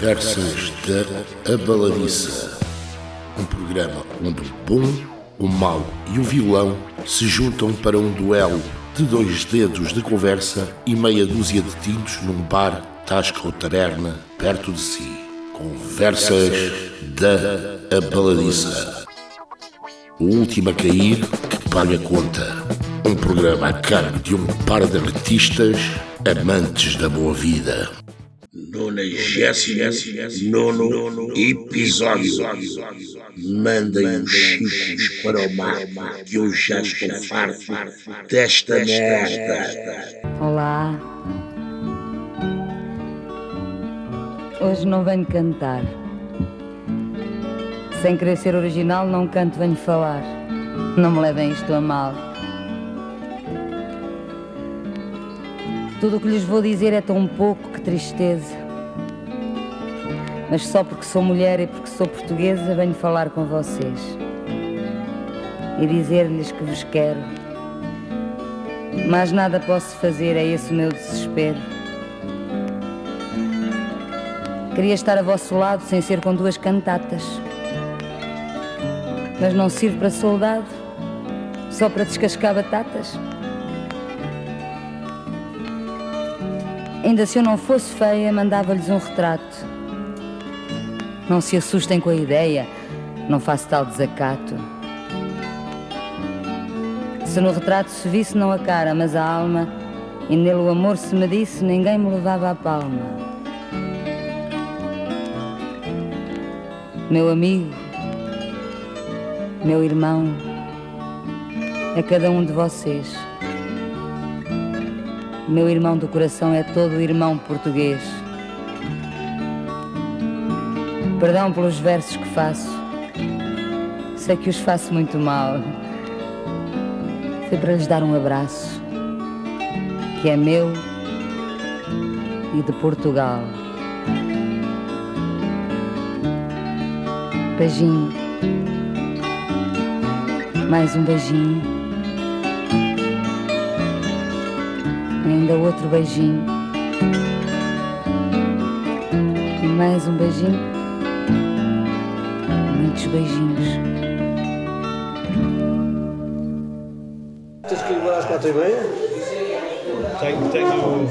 Conversas da Abaladiça. Um programa onde o bom, o mau e o vilão se juntam para um duelo de dois dedos de conversa e meia dúzia de tintos num bar, tasca ou taberna perto de si. Conversas da Abaladiça. O último a cair que paga a conta. Um programa a cargo de um par de artistas amantes da boa vida. Nono episódio. Mandem os chicos para o mar, que eu já estou farto desta merda. Olá. Hoje não venho cantar. Sem querer ser original, não canto, venho falar. Não me levem isto a mal. Tudo o que lhes vou dizer é tão pouco que tristeza. Mas só porque sou mulher e porque sou portuguesa, venho falar com vocês. E dizer-lhes que vos quero. Mas nada posso fazer, é esse o meu desespero. Queria estar a vosso lado sem ser com duas cantatas. Mas não sirvo para soldado, só para descascar batatas. Ainda se eu não fosse feia, mandava-lhes um retrato. Não se assustem com a ideia, não faço tal desacato. Se no retrato se visse não a cara, mas a alma, e nele o amor se me disse, ninguém me levava a palma. Meu amigo, meu irmão, é cada um de vocês. Meu irmão do coração é todo irmão português. Perdão pelos versos que faço. Sei que os faço muito mal. Foi para lhes dar um abraço, que é meu e de Portugal. Beijinho. Mais um beijinho. Ainda outro beijinho. E mais um beijinho. Muitos beijinhos. Tens que ir embora às quatro e meia? Tenho, tenho,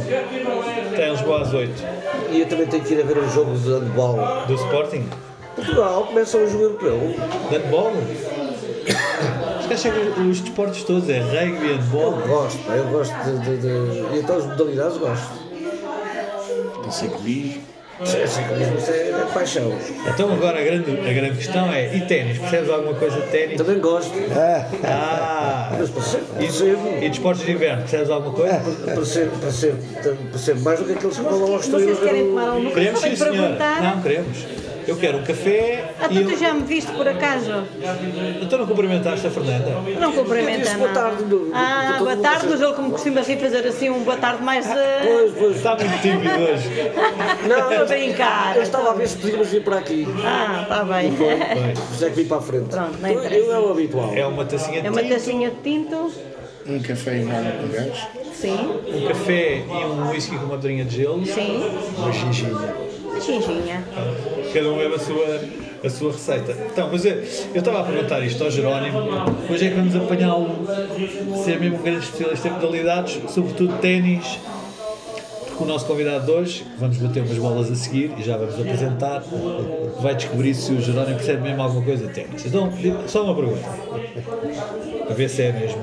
tenho Lisboa às 8 E eu também tenho que ir a ver um jogo de handball. do Sporting. Portugal começa o jogo europeu. Handball? Chegam os desportos todos, é rugby, Eu handball. gosto, pá, eu gosto de, de, de- E então as modalidades gosto. Não sei comigo. Isso é, é paixão. Então agora a grande, a grande questão é, e ténis? Percebes alguma coisa de ténis? Também gosto. Ah! Mas percebo, E, percebo, e de esportes de inverno, percebes alguma coisa? percebo, percebo, percebo mais do que aqueles que vão ao Estoril. Vocês querem tomar alguma coisa? Queremos sim senhora. perguntar. Não, queremos. Eu quero um café Ah, tu, eu... já me viste por acaso? Então não cumprimentaste a Fernanda? Não cumprimenta, não. boa tarde, do- Ah, boa tarde, mas ele como costuma assim fazer assim um boa tarde mais... eh, Pois, pois. Está muito tímido hoje. Não, Estou a brincar. Eu estava a ver se podíamos vir para aqui. Ah, está bem. Se é que vim para a frente. Pronto, não eu, interessa. eu é o habitual. É uma tacinha de É uma tinto, tacinha de tinto. Um café e nada com gás. Sim, um café e um whisky com uma pedrinha de gelo. sim. Uma ginginha. Uma ginginha. Cada um leva a sua, a sua receita. Então, mas eu, eu estava a perguntar isto ao Jerónimo. Hoje é que vamos apanhá-lo ser mesmo um grande especialista em modalidades, sobretudo ténis. Porque o nosso convidado de hoje, vamos bater umas bolas a seguir e já vamos apresentar, vai descobrir se o Jerónimo percebe mesmo alguma coisa de ténis. Então, só uma pergunta. A ver se é mesmo.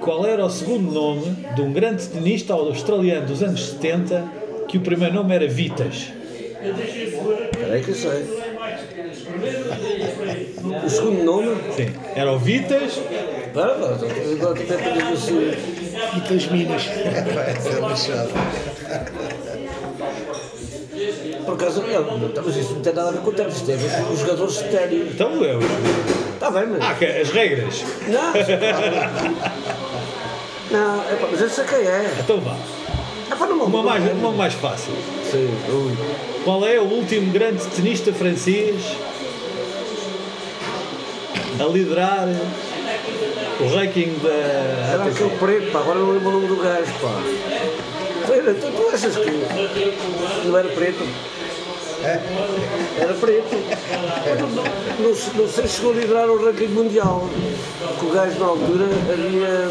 Qual era o segundo nome de um grande tenista australiano dos anos 70 que o primeiro nome era Vitas? Espera aí que eu sei. O segundo nome. Sim, era o Vitas, Espera, agora agora tu tens assim. E das minas. Vai ser lixado. Por acaso, não, mas isso não tem nada a ver com o ténis, isto tem a ver com os jogadores de ténis. então eu. Está bem, mas. Ah, que as regras. Não, não é pá, mas eu sei quem é. Então vá. É pá, não Uma mais, uma mais fácil. Sim, ui. Qual é o último grande tenista francês a liderar o ranking da. Era aquele preto, pá, agora não lembro o nome do gajo, pá. Olha, tu, tu achas que não era preto? Era preto. Não, se- não sei se chegou a liderar o ranking mundial. Que o gajo na altura havia.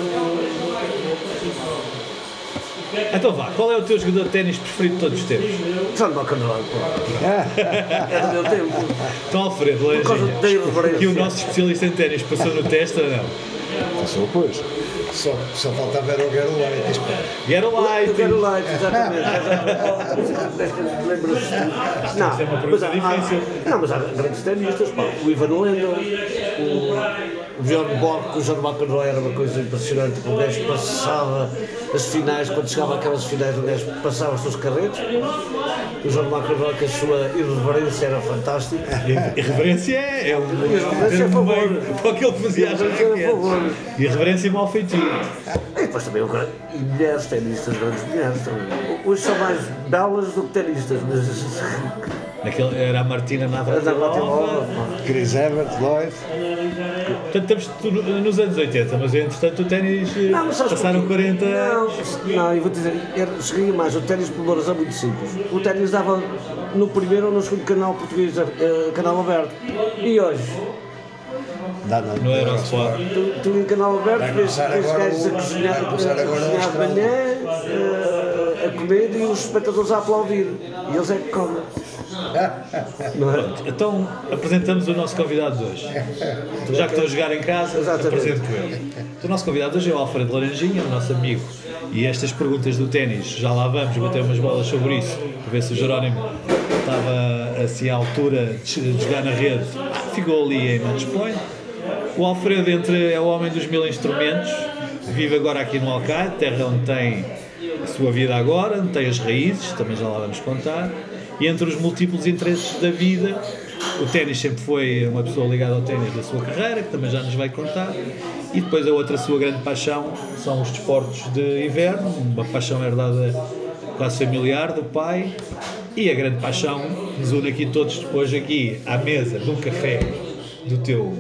Então vá, qual é o teu jogador de ténis preferido de todos os tempos? John McEnroe, pô. É do meu tempo. Então Alfredo, Por causa da Laranjinha. irreverência. E o nosso especialista em ténis passou no teste ou não? Passou, pois. Só, só faltava era o Eu light! quero light, exatamente. Não, Essa é uma mas pergunta há, difícil. há, não, mas há grandes tenistas, pá. O Ivan Lendl, o Bjorn Borg, o John McEnroe era uma coisa impressionante. O gajo passava as finais, quando chegava aquelas finais, o gajo passava os seus carretos. O John McEnroe, com a sua irreverência, era fantástico. Irreverência é, é um Irreverência é a favor. meio para o que ele fazia às é raquetes. Irreverência e mau feitio. E depois também o gra- e mulheres, tenistas, grandes mulheres. também. Hoje são mais belas do que tenistas, mas. Naquele, era a Martina Navratilova. Chris Evert, Lloyd. Portanto, estamos tu- nos anos 80, mas entretanto o ténis eh, Não, passaram porquê? 40 Não, anos. não, eu vou dizer, era, cheguei mais o ténis por uma razão muito simples. O ténis dava no primeiro ou no segundo canal português, eh, canal aberto. E hoje, Não, não, No Eurosport. tu, tu em canal aberto vês gajos a cozinhar, começar a cozinhar de manhã, eh, a comer e os espectadores a aplaudir. E eles é que comem. É? Então apresentamos o nosso convidado de hoje. Já que estão a jogar em casa, Exatamente. apresento ele. O nosso convidado hoje é o Alfredo Laranjinha, o nosso amigo. E estas perguntas do ténis, já lá vamos bater umas bolas sobre isso, para ver se o Jerónimo estava assim à altura de de jogar na rede. Ficou ali em match point. O Alfredo entre, é o homem dos mil instrumentos, vive agora aqui no Alcaide, terra onde tem a sua vida agora, onde tem as raízes, também já lá vamos contar. E entre os múltiplos interesses da vida, o ténis sempre foi uma pessoa ligada ao ténis da sua carreira, que também já nos vai contar. E depois a outra sua grande paixão são os desportos de inverno, uma paixão herdada quase familiar do pai. E a grande paixão nos une aqui todos hoje aqui à mesa de um café do teu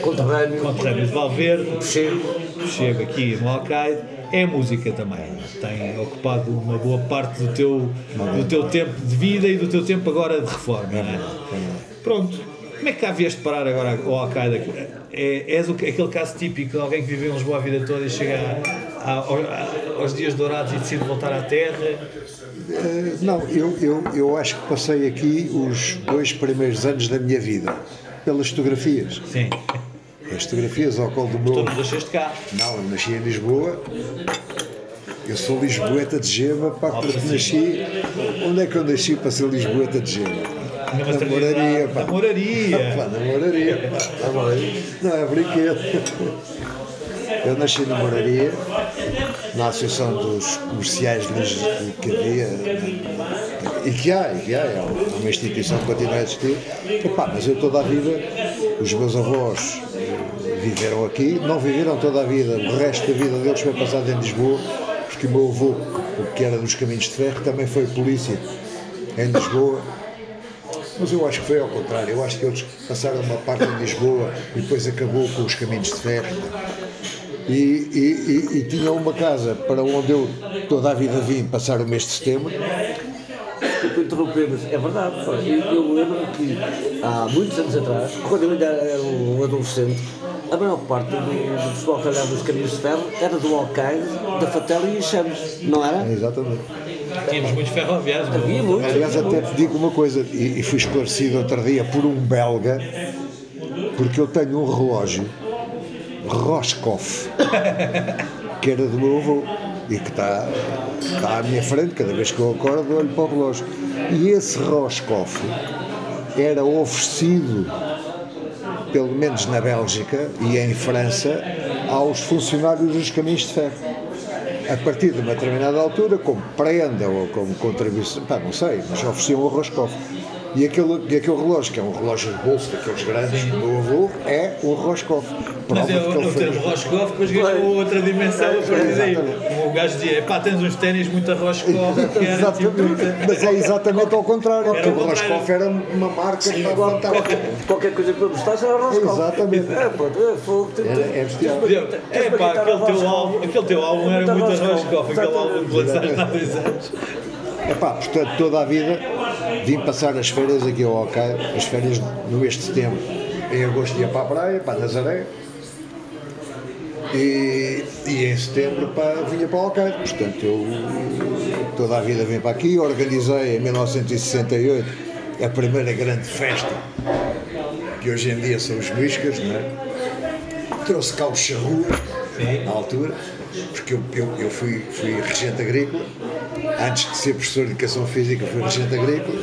Conterrâneo, conterrâneo de Valverde, chego. chega aqui no Alcaide, é música também. Tem ocupado uma boa parte do teu, do teu tempo de vida e do teu tempo agora de reforma. não é? Pronto. Como é que cá vieste parar agora ao Alcaide? É, és o, aquele caso típico de alguém que viveu em Lisboa a vida toda e chega a- a- ao- aos dias dourados e decide voltar à terra? Eh, Não, eu, eu, eu acho que passei aqui os dois primeiros anos da minha vida pelas fotografias. Sim. As fotografias ao colo do Tu meu. não nasceste cá. Não, eu nasci em Lisboa. Eu sou lisboeta de gema, pá, porque nasci. Onde é que eu nasci para ser lisboeta de gema? Na moraria, pá. Na moraria. Pá, na moraria, pá. Tá. Não é brinquedo. Eu nasci na moraria, na Associação dos Comerciais de que havia, e que há, e que há, é uma instituição que continua a existir. Epá, mas eu toda a vida, os meus avós eh, viveram aqui, não viveram toda a vida, o resto da vida deles foi passado em Lisboa, porque o meu avô, que era dos caminhos de ferro, também foi polícia em Lisboa. Mas eu acho que foi ao contrário. Eu acho que eles passaram uma parte em Lisboa e depois acabou com os caminhos de ferro. E, e, e, e tinham uma casa para onde eu toda a vida vim passar o mês de setembro. Interromper, mas é verdade. Eu, eu lembro que há muitos anos atrás, quando eu ainda era um adolescente, a maior parte do, do pessoal que olhava nos caminhos de ferro era do Alcaide, da Fatela e Chames, não era? Exatamente. Tínhamos muitos ferroviários. não? Havia muitos. Aliás, até te digo uma coisa, e, e fui esclarecido outro dia por um belga, porque eu tenho um relógio Roscoff, que era do meu avô, e que está, está à minha frente, cada vez que eu acordo olho para o relógio. E esse Roscoff era oferecido, pelo menos na Bélgica e em França, aos funcionários dos caminhos de ferro a partir de uma determinada altura, como prenda ou como contribuição, pá, não sei, mas ofereciam o Roscoff. E aquele, e aquele relógio, que é um relógio de bolso daqueles grandes do meu avô, é um Roscoff. Mas é o, o termo Roscoff depois ganhou outra dimensão a partir daí. O gajo dizia, pá, tens uns ténis muito a Roscoff, tipo Exatamente. muita... Mas é exatamente ao contrário, porque o. Roscoff era uma marca que estava Qualquer, qualquer coisa que eu gostasse era Roscoff. Exatamente. É, pronto, é fogo. é bestial. É pá, aquele teu, álbum, aquele teu álbum era muito a Roscoff, aquele álbum que lançaste há dois anos. Epá, portanto, toda a vida vim passar as férias aqui ao Alcaide, as férias no mês de setembro. Em agosto ia para a praia, para a Nazaré. E, e em setembro pá, vinha para o Alcaide. Portanto, eu toda a vida vim para aqui. Organizei em 1968 a primeira grande festa, que hoje em dia são os Miscas, não é? Trouxe cá os charruas, na altura, porque eu, eu, eu fui, fui regente agrícola. Antes de ser professor de Educação Física, fui regente agrícola.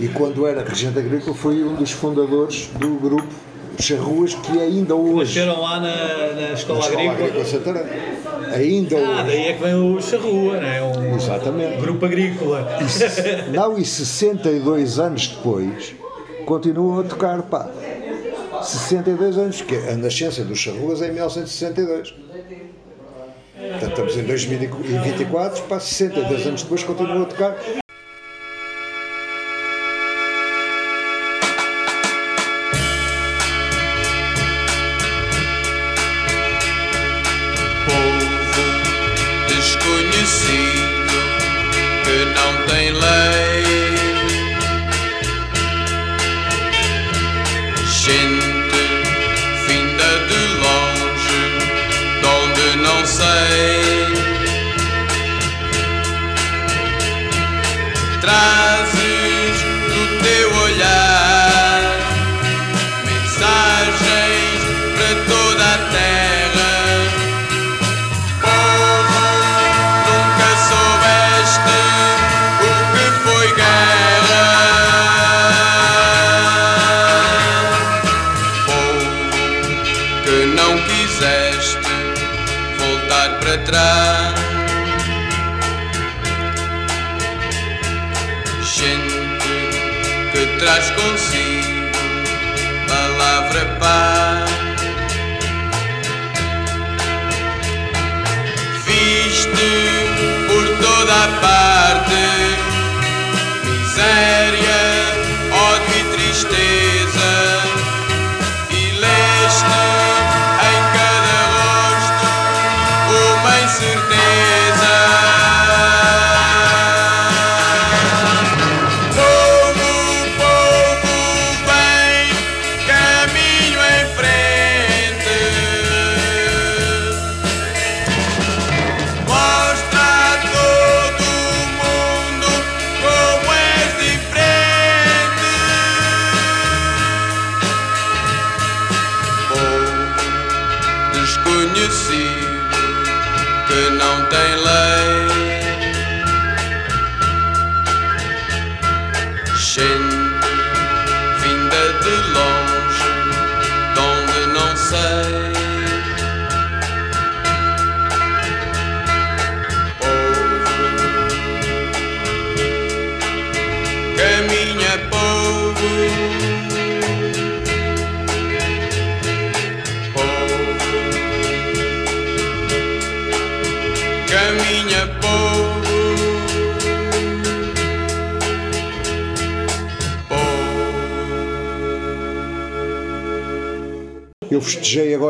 E quando era regente agrícola, fui um dos fundadores do grupo Charruas, que ainda hoje. Nasceram lá na, na na escola Escola agrícola. Agrícola Santarém. Ainda Ah, hoje. daí é que vem o Charrua, não é? Um Exatamente. grupo agrícola. Não, e 62 anos depois, continuam a tocar, pá. 62 anos, que a nascença dos Charruas é em 1962. Portanto, estamos em 2024, pá, 62 anos depois continuam a tocar.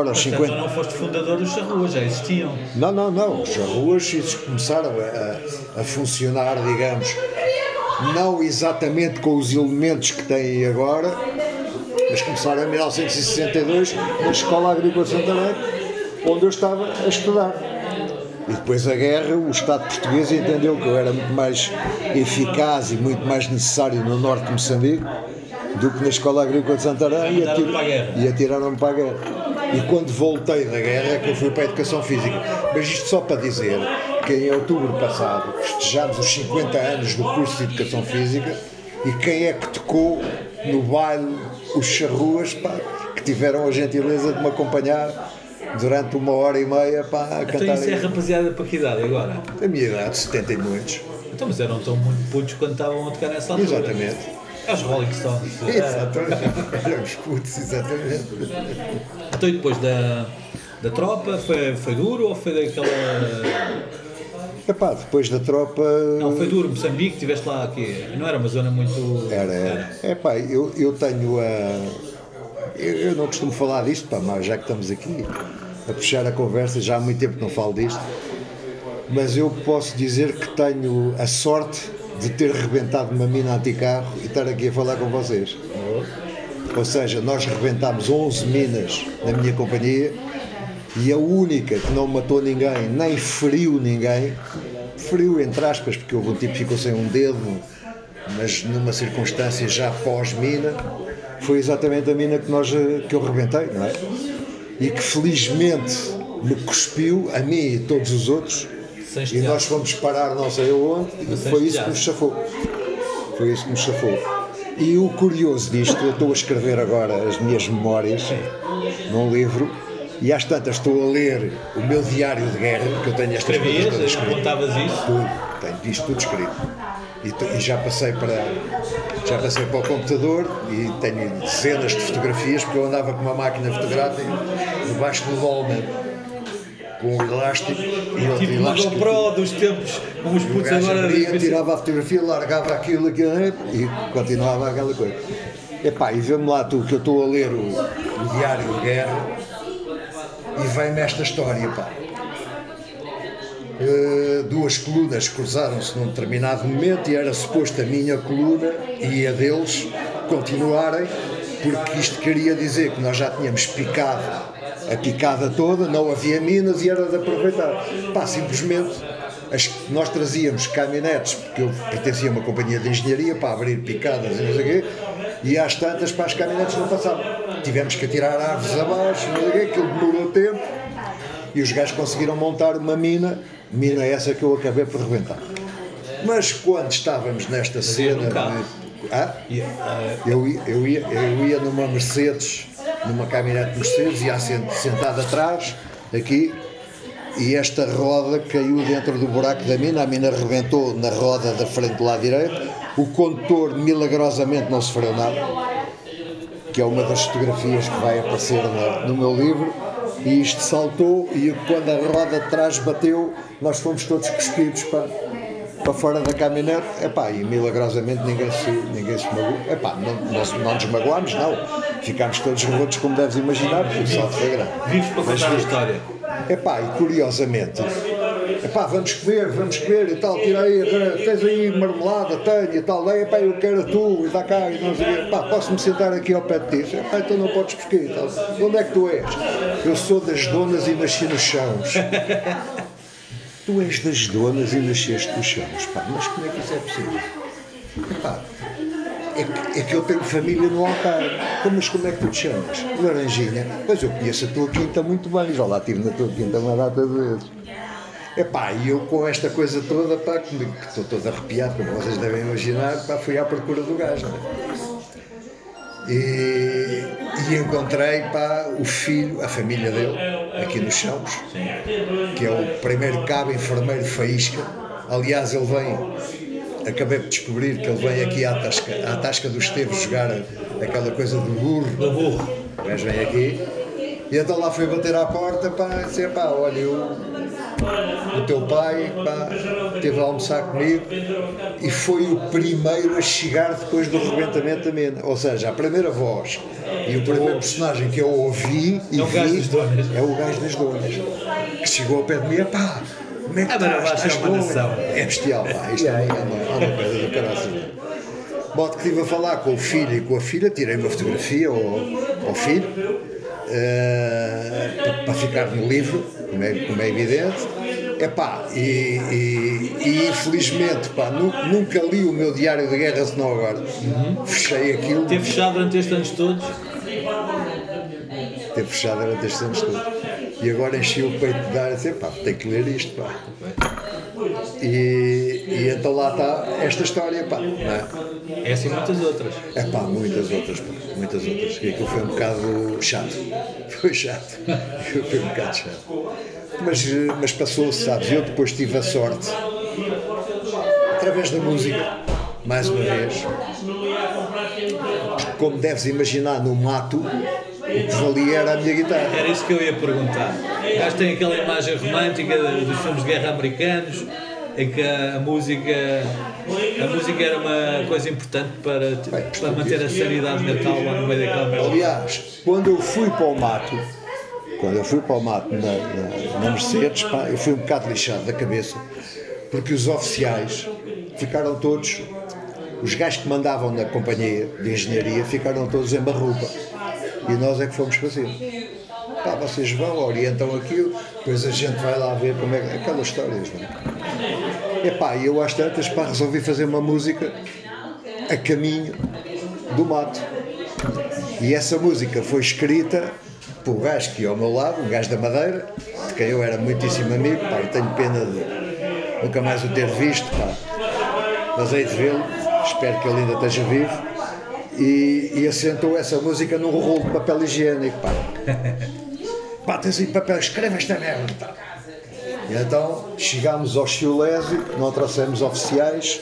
Agora aos Portanto, 50. não foste fundador dos Charruas, já existiam. Não, não, não. Os ruas isso começaram a, a funcionar, digamos, não exatamente com os elementos que têm agora, mas começaram em 1962 na Escola Agrícola de Santarém, onde eu estava a estudar. E depois da guerra, o Estado português entendeu que eu era muito mais eficaz e muito mais necessário no norte de Moçambique do que na Escola Agrícola de Santarém e, a e atiraram-me para a guerra. E quando voltei da guerra é que eu fui para a Educação Física. Mas isto só para dizer que em outubro passado festejámos os 50 anos do curso de Educação Física e quem é que tocou no baile os charruas pá, que tiveram a gentileza de me acompanhar durante uma hora e meia pá, a Então cantar isso é rapaziada para que idade agora? a minha idade, 70 e muitos. Então, mas eram tão muito putos quando estavam a tocar nessa altura. Exatamente. Os Rolling Stones. Exatamente. Éramos putos, exatamente. Então e depois da, da tropa, foi, foi duro ou foi daquela. Epá, depois da tropa. Não, foi duro, Moçambique, estiveste lá aqui. Não era uma zona muito. Era, era. Epá, eu, eu tenho a. Eu, eu não costumo falar disto, pá, mas já que estamos aqui a puxar a conversa, já há muito tempo que não falo disto, mas eu posso dizer que tenho a sorte de ter rebentado uma mina anticarro e estar aqui a falar com vocês. Ou seja, nós rebentámos 11 minas na minha companhia e a única que não matou ninguém, nem feriu ninguém, feriu entre aspas, porque houve um tipo que ficou sem um dedo, mas numa circunstância já pós-mina, foi exatamente a mina que, nós, que eu rebentei, não é? E que felizmente me cuspiu, a mim e todos os outros, e nós fomos parar não sei aonde, e foi isso que nos chafou. Foi isso que nos chafou. E o curioso disto, eu estou a escrever agora as minhas memórias num livro, e às tantas estou a ler o meu diário de guerra, que eu tenho estas coisas Escrevias, todas escritas. contavas isso. Tudo, tenho isto tudo escrito. E, e já passei para já passei para o computador e tenho dezenas de fotografias, porque eu andava com uma máquina fotográfica debaixo do dolman com um elástico e outro Tipo elástico. GoPro dos tempos, como os O putos agora. abria, tirava a fotografia, largava aquilo, aquilo e continuava aquela coisa. Epá, e vê-me lá tu que eu estou a ler o, o Diário de Guerra e vem-me esta história, pá. Eh, duas colunas cruzaram-se num determinado momento e era suposto a minha coluna e a deles continuarem, porque isto queria dizer que nós já tínhamos picado a picada toda, não havia minas e era de aproveitar. Pá, simplesmente as, nós trazíamos caminhonetes, porque eu pertencia a uma companhia de engenharia para abrir picadas e não sei o quê, e às tantas para as caminhonetes não passavam. Tivemos que atirar árvores abaixo, não sei o quê, aquilo demorou tempo e os gajos conseguiram montar uma mina, mina essa que eu acabei por rebentar. Mas quando estávamos nesta cena. ah, Eu, eu, ia, eu ia numa Mercedes, numa caminhonete Mercedes, sent- sentado atrás, aqui, e esta roda caiu dentro do buraco da mina, a mina rebentou na roda da frente do lado direito, o condutor milagrosamente não sofreu nada, que é uma das fotografias que vai aparecer na- no meu livro, e isto saltou e quando a roda de trás bateu, nós fomos todos cuspidos para, para fora da caminhonete, epá, e milagrosamente ninguém se, ninguém se magoou. Epá, não, nós não nos magoámos, não. Ficámos todos rotos, como deves imaginar, porque o salto foi grande. vives para contar a história. Epá, e curiosamente, epá, vamos comer, vamos comer e tal, tira aí, eh, tens aí marmelada, tenho e tal, daí, epá, eu quero tu e dá cá e não sei. Epá, posso-me sentar aqui ao pé de ti? Epá, então não podes porquê e tal. De onde é que tu és? Eu sou das donas e nasci nos chãos. tu és das donas e nasceste nos chãos, pá, mas como é que isso é possível? É que, é que eu tenho família no Algarve. Então, mas como é que tu te chamas? Laranjinha. Pois eu conheço a tua quinta muito bem, já lá estive na tua quinta uma data de vezes. E eu com esta coisa toda, pá, que estou todo arrepiado, como vocês devem imaginar, pá, fui à procura do não é? E, e encontrei, pá, o filho, a família dele, aqui nos chãos, que é o primeiro cabo enfermeiro faísca. Aliás, ele vem, acabei de descobrir que ele vem aqui à Tasca, à tasca do Esteves jogar aquela coisa do burro. Do burro. Gajo vem aqui. E então lá fui bater à porta, e disse, pá, olha, eu, o teu pai, pá, esteve a almoçar comigo e foi o primeiro a chegar depois do rebentamento da mina. Ou seja, a primeira voz e o primeiro personagem que eu ouvi e É o gajo vi das donas. é o gajo das donas. Que chegou ao pé de mim, pá, como é que estás? uma bom?" É bestial, pá, isto é uma, é uma coisa do caralho. Modo que estive a falar com o filho e com a filha, tirei uma fotografia ao, ao filho eh, para, ficar no livro, como é, como é evidente. Epá, e, e, e infelizmente pá, nu- nunca li o meu diário de guerra senão agora. Fechei aquilo, Ter fechado durante estes anos todos. ter fechado durante estes anos todos. E agora enchi o peito de dar e disse, pá, tenho que ler isto, pá. E, e então lá está esta história, pá. Não é? É assim muitas outras. É pá, muitas outras, pá, muitas outras. E aquilo foi um bocado chato. Foi chato. Foi um bocado chato. Mas, mas passou-se, sabes? Eu depois tive a sorte, através da música, mais uma vez, Como deves imaginar, no mato, o que valia era a minha guitarra. Era isso que eu ia perguntar. Gajo tem aquela imagem romântica dos filmes de guerra americanos em que a música a música era uma coisa importante para, para manter a sanidade mental lá no meio daquela merda. Aliás, quando eu fui para o mato, quando eu fui para o mato na, na, na Mercedes, pá, eu fui um bocado lixado da cabeça, porque os oficiais ficaram todos, os gajos que mandavam na companhia de engenharia ficaram todos em barrupa. E nós é que fomos para cima. Pá, vocês vão, orientam aquilo, depois a gente vai lá ver como é que. Aquelas histórias, não é? Epá, eu às tantas, pá, resolvi fazer uma música a caminho do mato. E essa música foi escrita por um gajo que ia ao meu lado, um gajo da Madeira, de quem eu era muitíssimo amigo, pá, e tenho pena de nunca mais o ter visto, pá. Mas hei de vê-lo, espero que ele ainda esteja vivo. E, e assentou essa música num rolo de papel higiênico, pá. Tens aí papel, escreve esta merda. E então chegámos ao Chiolésio, não trouxemos oficiais,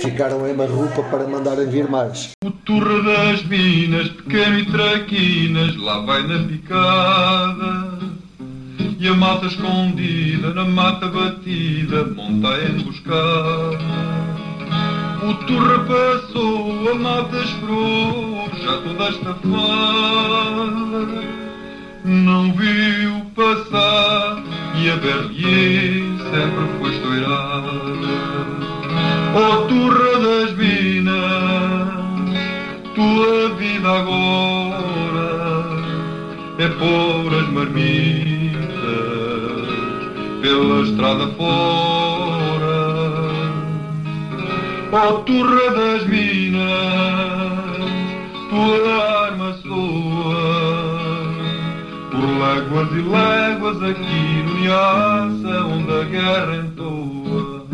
ficaram em Marrupa para mandarem vir mais. O turra das minas, pequeno e traquinas, lá vai na picada. E a mata escondida, na mata batida, monta a emboscada. O turra passou, a mata esperou, já toda esta fada. Não viu passar e a berlier sempre foi estourada. Oh turra das minas, tua vida agora é pôr as marmitas pela estrada fora. Oh turra das minas, tua arma por léguas e léguas aqui no Niassa, onde a guerra entoa.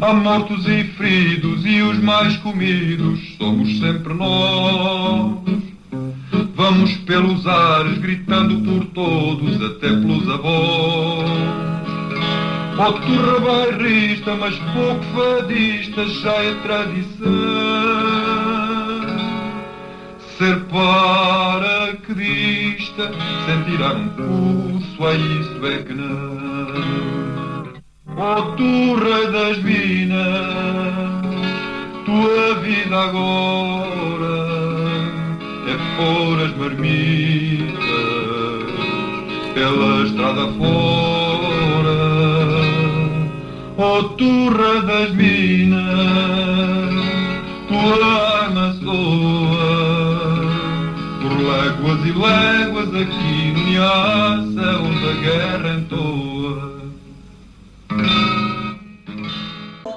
Há mortos e feridos e os mais comidos somos sempre nós. Vamos pelos ares gritando por todos, até pelos avós. Ó turra bairrista, mas pouco fadista, já é tradição. Ser paraquedista, sem tirar um curso, a isso é que não. Ó turra das minas, tua vida agora é pôr as marmitas pela estrada fora. Ó turra das minas, tua e léguas aqui no Niassa, onde a guerra entoa.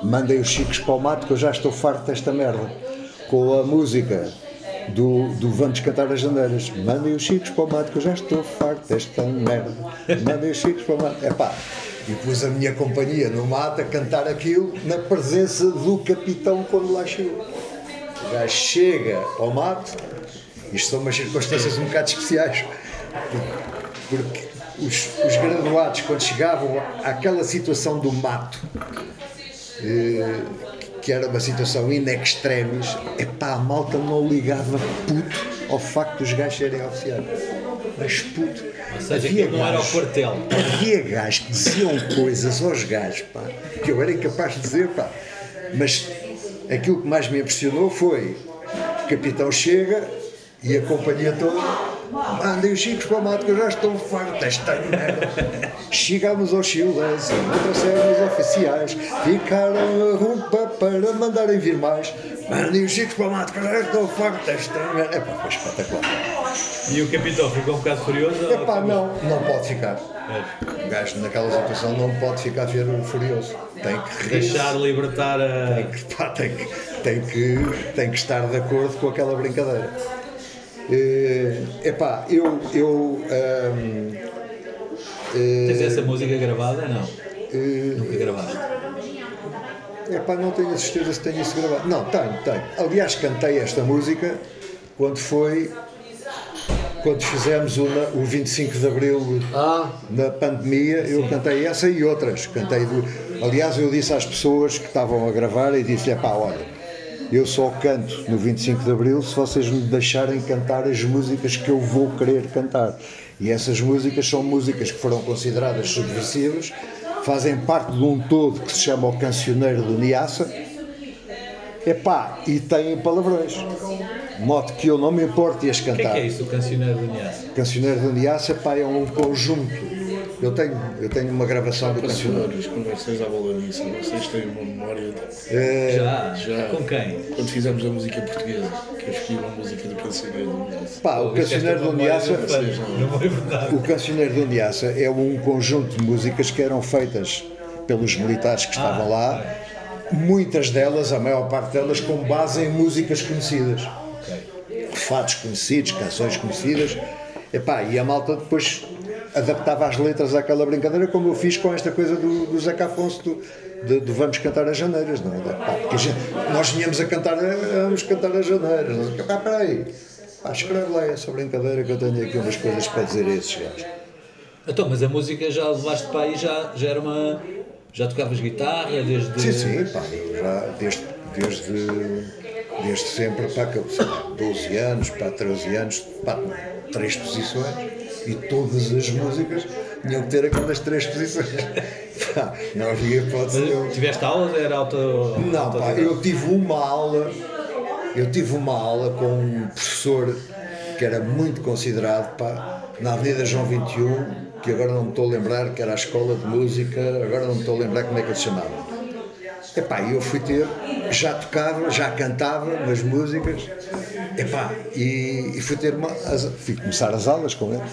Mandem os chicos para o mato que eu já estou farto desta merda. Com a música do, do Vamos Cantar as Jandeiras. Mandem os chicos para o mato que eu já estou farto desta merda. Mandem os chicos para o mato. Epá, e pus a minha companhia no mato a cantar aquilo na presença do capitão quando lá chegou. Já chega ao mato, isto são umas circunstâncias um bocado especiais, porque, os, os graduados, quando chegavam àquela situação do mato, eh, que era uma situação in extremis, epá, a malta não ligava puto ao facto dos gajos serem oficiais. Mas puto. Ou seja, aquilo não era o quartel. Havia gajos que diziam coisas aos gajos, pá, que eu era incapaz de dizer, pá. Mas aquilo que mais me impressionou foi o capitão chega e a companhia toda Andem os chicos para o mato que eu já estou farto desta merda. Chegámos ao Chiles, não trouxeram os oficiais, ficaram a roupa para mandarem vir mais. Mandem os chicos para o mato que eu já estou farto desta merda. Epá, foi espetacular. E o capitão ficou um bocado furioso? Epá, não, não pode ficar. O gajo naquela situação não pode ficar furioso. Tem que rir. Deixar libertar a. Tem que, pá, tem, que, tem, que, tem que estar de acordo com aquela brincadeira. Eh, epá, eu. eu ahm, eh, Tens essa música gravada? Não. eh, Nunca gravaste. Epá, não tenho a certeza se tenho isso gravado. Não, tenho, tenho. Aliás, cantei esta música quando foi. Quando fizemos o, na- o 25 de Abril Ah, na pandemia, eu cantei essa e outras. Cantei do... Aliás, eu disse às pessoas que estavam a gravar e disse: pá, olha, eu só canto no 25 de Abril se vocês me deixarem cantar as músicas que eu vou querer cantar. E essas músicas são músicas que foram consideradas subversivas, fazem parte de um todo que se chama o Cancioneiro do Niassa. Epá, e têm palavrões. Modo que eu não me importo de as O que é cantar. que é isso, o cancioneiro do Niassa? Cancioneiro do Niassa, pá, é um conjunto. Eu tenho, eu tenho uma gravação do Cancioneiro. Quando vocês à bola nisso, vocês têm uma memória. de- É, Já? Já. Com quem? Quando fizemos a música portuguesa, que eu escolhi uma música do Cancioneiro do Niassa. pá, o Cancioneiro do Niassa. É. O Cancioneiro do Niassa é um conjunto de músicas que eram feitas pelos militares que estavam lá, muitas delas, a maior parte delas, com base em músicas conhecidas. Fatos conhecidos, canções conhecidas. Epá, e a malta depois adaptava as letras àquela brincadeira, como eu fiz com esta coisa do, do Zeca Afonso, do, de, do Vamos Cantar as Janeiras. Não é? Pá, gente- nós vinhamos a cantar, "Ah, vamos cantar as Janeiras. Quê. Pá, peraí, pá, escreve lá essa brincadeira que eu tenho aqui umas coisas para dizer a esses gajos. Então, mas a música já levaste para aí, já, já era uma. Já tocavas guitarra desde. Sim, sim, pá, eu já desde, desde, desde sempre, pá, que eu, sei lá, 12 anos, pá, 13 anos, pá, três posições e todas as músicas tinham que ter aquelas três posições. Pá, não havia hipótese. eu- Mas tiveste aulas? Era auto. Não, auto- pá, eu tive uma aula, eu tive uma aula com um professor que era muito considerado, pá, na Avenida João 21, que agora não me estou a lembrar, que era a escola de música, agora não me estou a lembrar como é que ele se chamava. Epá, eu fui ter, já tocava, já cantava nas músicas, epá, e, e fui ter uma, as, fui começar as aulas com ele.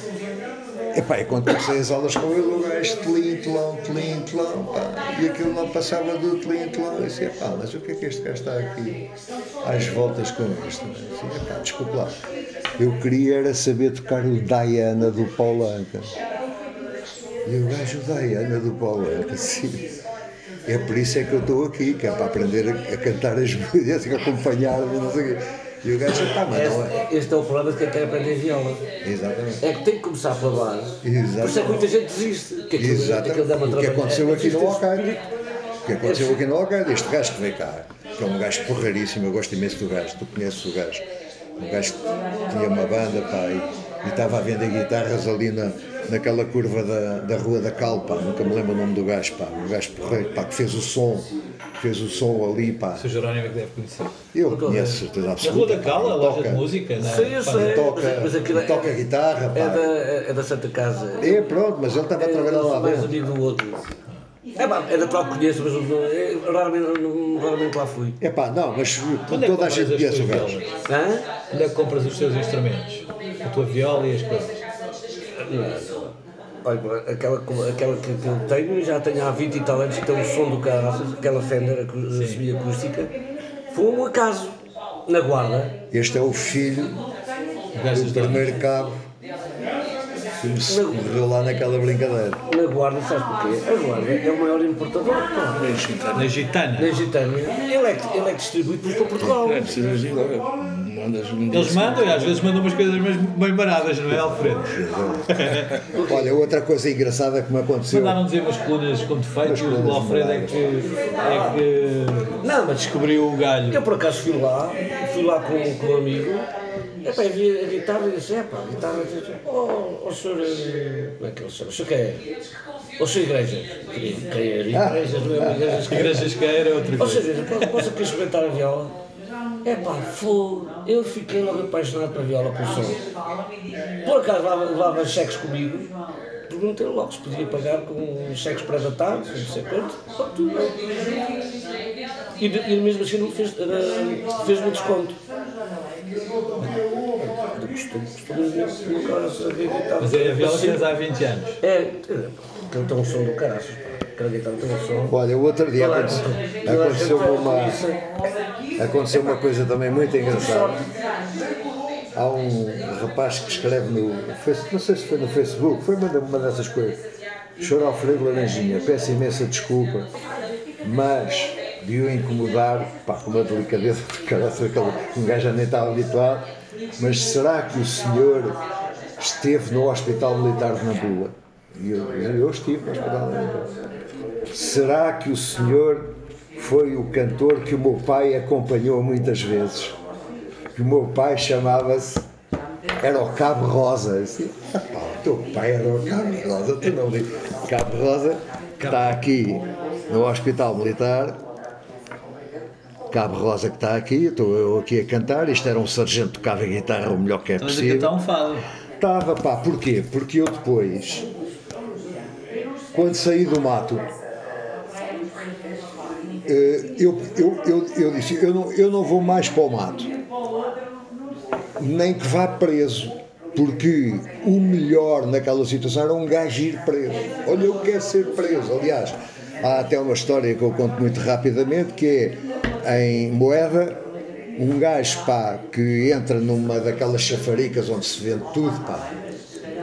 Epá, e quando comecei as aulas com ele, o gajo tlintlão, tlintlão, pá, e aquilo não passava do tlintlão. Eu disse, epá, mas o que é que este gajo está aqui às voltas com isto? Disse, epá, desculpa lá, eu queria era saber tocar o Diana do Paulo Anca. E o gajo Diana do Paulo Anca, sim. É por isso é que eu estou aqui, que é para aprender a, a cantar as músicas, a acompanhar, não sei o quê. E o gajo, pá, mas não é. Este, é o problema de quem quer aprender viola. Exatamente. É que tem que começar pela base. Exatamente. Por isso é que muita gente desiste. Que aquilo, Exatamente. aquilo dá uma O que aconteceu é aqui no Alcaide. O que aconteceu aqui no Alcaide, este gajo que veio cá, que é um gajo porraríssimo, eu gosto imenso do gajo, tu conheces o gajo. Um gajo que tinha uma banda, pá, e, e estava a vender guitarras ali na, naquela curva da, da Rua da Cal, pá, nunca me lembro o nome do gajo, pá, um gajo porreiro, pá, que fez o som, fez o som ali, pá. O Jerónimo é que deve conhecer. Eu conheço, certeza Na absoluta. Rua da pá, Cala, a loja toca- de música, não é? Sei, eu Pá, sei. Toca, Mas- aquilo é- toca guitarra, pá. É da, é da Santa Casa. É, pronto, mas ele estava a trabalhar lá mais dentro. amigo do outro. É, pá, é da qual conheço, mas não- eu raramente, não- raramente lá fui. É pá, não, mas Onde é que toda a compras gente conhece o gajo. Onde é que compras os teus instrumentos? A tua viola e as coisas? Olha, aquela, aquela que, eu tenho, já tenho há 20 e tal anos, que tem o som do caraças, aquela Fender semi-acústica, foi um acaso, na guarda. Este é o filho do primeiro cabo que me socorreu lá naquela brincadeira. Na guarda, sabes porquê? A guarda é o maior importador. Na gitana. Na Gitânia, ele é, que- ele é que distribui depois para Portugal. É, precisas de ir lá. Mandas um Eles mandam e às vezes mandam umas coisas mesmo bem baradas, não é, Alfredo? Olha, outra coisa engraçada que me aconteceu. Mandaram dizer umas colunas com defeitos e o Alfredo é que, é que Não, mas descobriu o galho. eu por acaso fui lá, fui lá com, com um amigo, epá, e vi a guitarra e disse, epá, a guitarra, oh, oh senhor, eh, como é que ele chama? O senhor é? O senhor igreja? Quem é? Igrejas, não é uma igreja? Igrejas que era outra Ou coisa. seja, posso- posso aqui experimentar a viola? É pá, fogo. Eu fiquei logo apaixonado pela viola, pelo som. Por acaso levava, levava cheques comigo, perguntei logo se podia pagar com cheques pré-datados, não sei quanto. Pô, tudo bem. E, e mesmo assim não fez, era- fez-me desconto. Mas é a viola que tens há 20 anos. É, aquele tem um som do caraças. Aquela guitarra tem um som. Olha, o outro dia aconteceu, aconteceu uma, isso. aconteceu uma coisa também muito engraçada. Há um rapaz que escreve no Facebook, não sei se foi no Facebook, foi uma, uma dessas coisas. Choro Alfredo Laranjinha, peço imensa desculpa, mas de o incomodar, pá, com uma delicadeza, porque aquele, um gajo já nem estava habituado, mas será que o senhor esteve no Hospital Militar de Nabula? E eu, eu estive no Hospital. Será que o senhor foi o cantor que o meu pai acompanhou muitas vezes. Que o meu pai chamava-se. Era o Cabo Rosa. Eu disse, "Ah, pá, o teu pai era o Cabo Rosa, tu não li. Cabo Rosa está aqui no Hospital Militar. Cabo Rosa que está aqui, estou eu aqui a cantar. Isto era um sargento que tocava guitarra o melhor que é Estás a possível. Estava, pá, porquê? Porque eu depois, quando saí do mato, eh, eu, eu, eu, eu disse, eu não, eu não vou mais para o mato, nem que vá preso, porque o melhor naquela situação era um gajo ir preso. Olha, eu quero ser preso. Aliás, há até uma história que eu conto muito rapidamente, que é em Moeda, um gajo pá, que entra numa daquelas chafaricas onde se vende tudo, pá,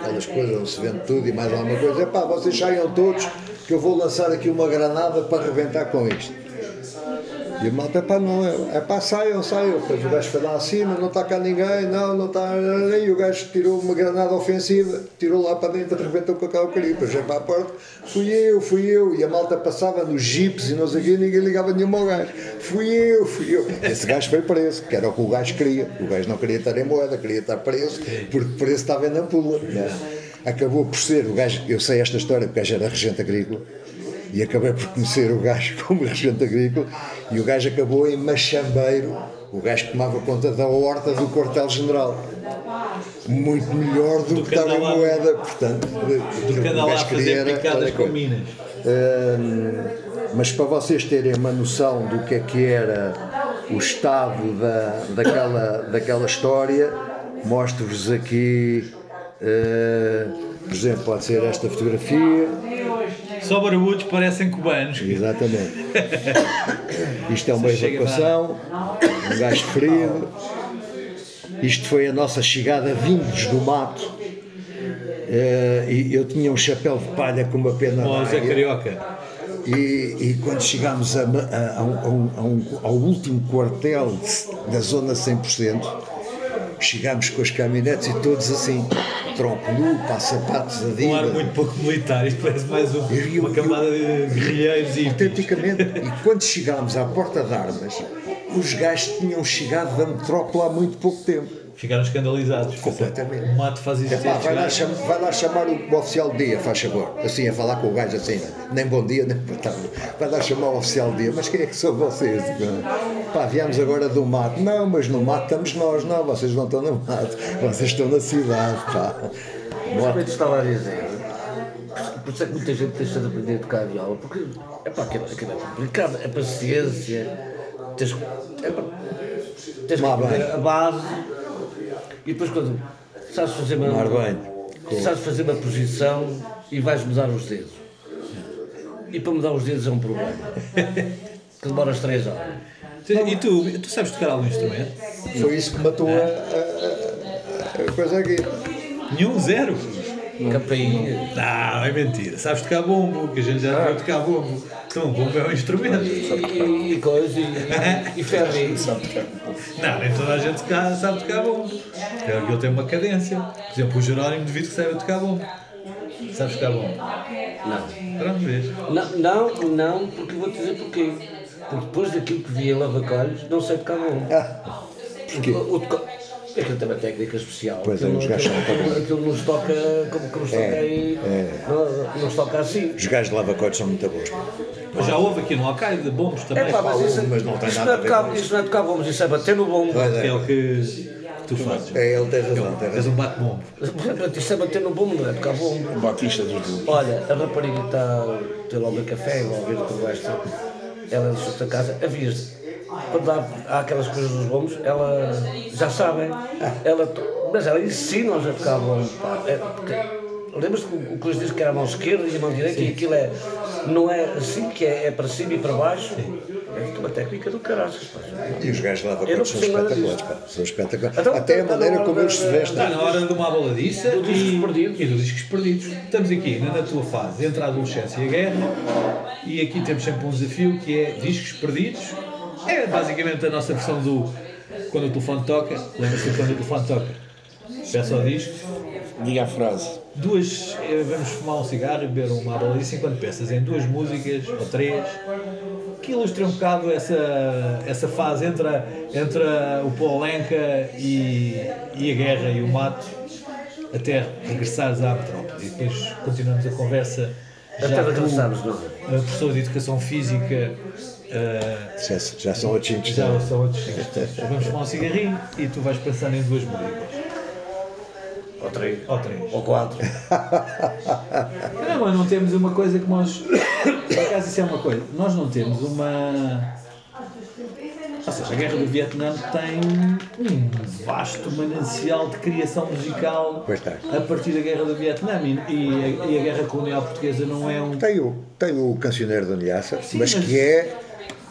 aquelas coisas onde se vende tudo e mais alguma coisa, é pá, vocês saiam todos que eu vou lançar aqui uma granada para arrebentar com isto. E a malta, é não, é, é pá, saiam, saiam. Depois o gajo foi lá acima, não está cá ninguém, não, não está. E o gajo tirou uma granada ofensiva, tirou lá para dentro, arrebentou com aquela cari. Depois veio para a porta, fui eu, fui eu. E a malta passava nos jipes e não sei o ninguém ligava nenhum ao gajo. Fui eu, fui eu. Esse gajo foi preso, que era o que o gajo queria. O gajo não queria estar em moeda, queria estar preso, porque preso estava na pula. né? Acabou por ser, o gajo, eu sei esta história, porque o gajo era regente agrícola e acabei por conhecer o gajo como regente agrícola e o gajo acabou em Machambeiro, o gajo que tomava conta da horta do quartel-general. Muito melhor do, que que estava em moeda, portanto, Do que o andar lá a gajo queria era mas para vocês terem uma noção do que é que era o estado da, daquela, daquela história, mostro-vos aqui, eh, por exemplo, pode ser esta fotografia. Só barbudos parecem cubanos. Exatamente. Isto é uma Chega evacuação, um gajo ferido. Isto foi a nossa chegada vindos do mato. Eh, e eu tinha um chapéu de palha com uma pena Zé águia. Carioca. E, e quando chegámos a, a- a um- um- ao último quartel da zona 100%, chegámos com as caminhonetes e todos assim, tronco nu, sapatos Um ar muito pouco militar. Isto parece mais um- eu- uma camada de guerrilheiros e. Autenticamente. E quando chegámos à porta de armas, os gajos tinham chegado da metrópole há muito pouco tempo. Ficaram escandalizados. Completamente. O mato faz isso. Epá, vai, lá cham- vai lá chamar o, o oficial de dia, faz favor. Assim, a falar com o gajo assim, nem bom dia, nem boa tarde. Vai lá chamar o oficial de dia, mas quem é que são vocês? Pá, viemos agora do mato. Não, mas no mato estamos nós, não, vocês não estão no mato, vocês estão na cidade, pá. Como eu te estava a dizer, por isso é que muita gente deixa de aprender a tocar a viola, porque é para aquilo, aquilo é complicado, é paciência, tens, é tens que aprender a base e depois quando sabes fazer uma, banho. sabes fazer uma posição e vais mudar os dedos. E para mudar os dedos é um problema. Que demoras 3 horas. E tu, tu sabes tocar algum instrumento? Foi isso que matou a, a- a- a coisa aqui. Nenhum, zero. Campainha. Não, é mentira. Sabes tocar bombo, que a gente já viu tocar bombo. Então, bombo é um instrumento. E, e coisa, e, e ferrinho. Não, nem toda a gente sabe tocar bombo. É que ele tem uma cadência. Por exemplo, o Jerónimo devido que saiba tocar bombo. Sabes tocar bombo? Não. Pronto, vês. Não, não, não, porque vou te dizer porquê. Porque depois daquilo que vi em Lavacolhos, não sei tocar bom. Ah, porquê? O, o Aquilo tem uma técnica especial. Pois é, aquilo, os gajos aquilo, nos toca como que nos toca É, aí. Não, nos toca assim. Os gajos de lavacotes são muito bons. Mas já houve aqui no Alcaide bombos também. É pá, mas isso, mas não tem isso nada não a é ver tocar, isso não é tocar bombos, isso é bater no bombo. Pois Que é o que tu fazes. É, ele tem razão, tem És um bate-bombo. Isto é bater no bombo, não é tocar bombo. Batista dos bombos. Olha, a rapariga está tem lá o meu café, vai ouvir o que eu gosto. Ela deixou-te a casa, avias quando há, há aquelas coisas dos bombos, ela já sabem, ela, mas ela ensina-nos a tocar bombo. É, Lembras-te que o que eles dizem que era a mão esquerda e a mão direita e aquilo é, não é assim, que é, é para cima e para baixo? É uma técnica do caraças. E os gajos Eu não lavacotes são espetaculares, pá. São espetaculares. Então, Até a na maneira hora como da- eles se vestem. Está na hora de uma baladiça Do e, perdidos. e dos discos perdidos. Estamos aqui ainda na tua fase entre a adolescência e a guerra e aqui temos sempre um desafio que é discos perdidos. É basicamente a nossa versão do quando o telefone toca. Lembra-se quando o telefone toca? Peça ao disco. Diga a frase. duas. eh, Vamos fumar um cigarro e beber uma abalice enquanto pensas em duas músicas ou três que ilustram um bocado essa, essa fase entre, a- entre a- o Polenka e, e a guerra e o mato até regressares à metrópole. E depois continuamos a conversa. Até regressarmos, não. a professor de Educação Física. Eh, Já, já são outros já interessantes. são outros. Vamos fumar um cigarrinho e tu vais pensando em duas músicas. Ou três. Ou três. Ou quatro. Não, mas não temos uma coisa que nós. Por acaso isso é uma coisa. Nós não temos uma. Ou seja, a guerra do Vietnã tem um vasto manancial de criação musical a partir da guerra do Vietnã e, e a, e a guerra colonial portuguesa não é um. Tem o, tem o cancioneiro da Niassa, Sim, mas, mas- que é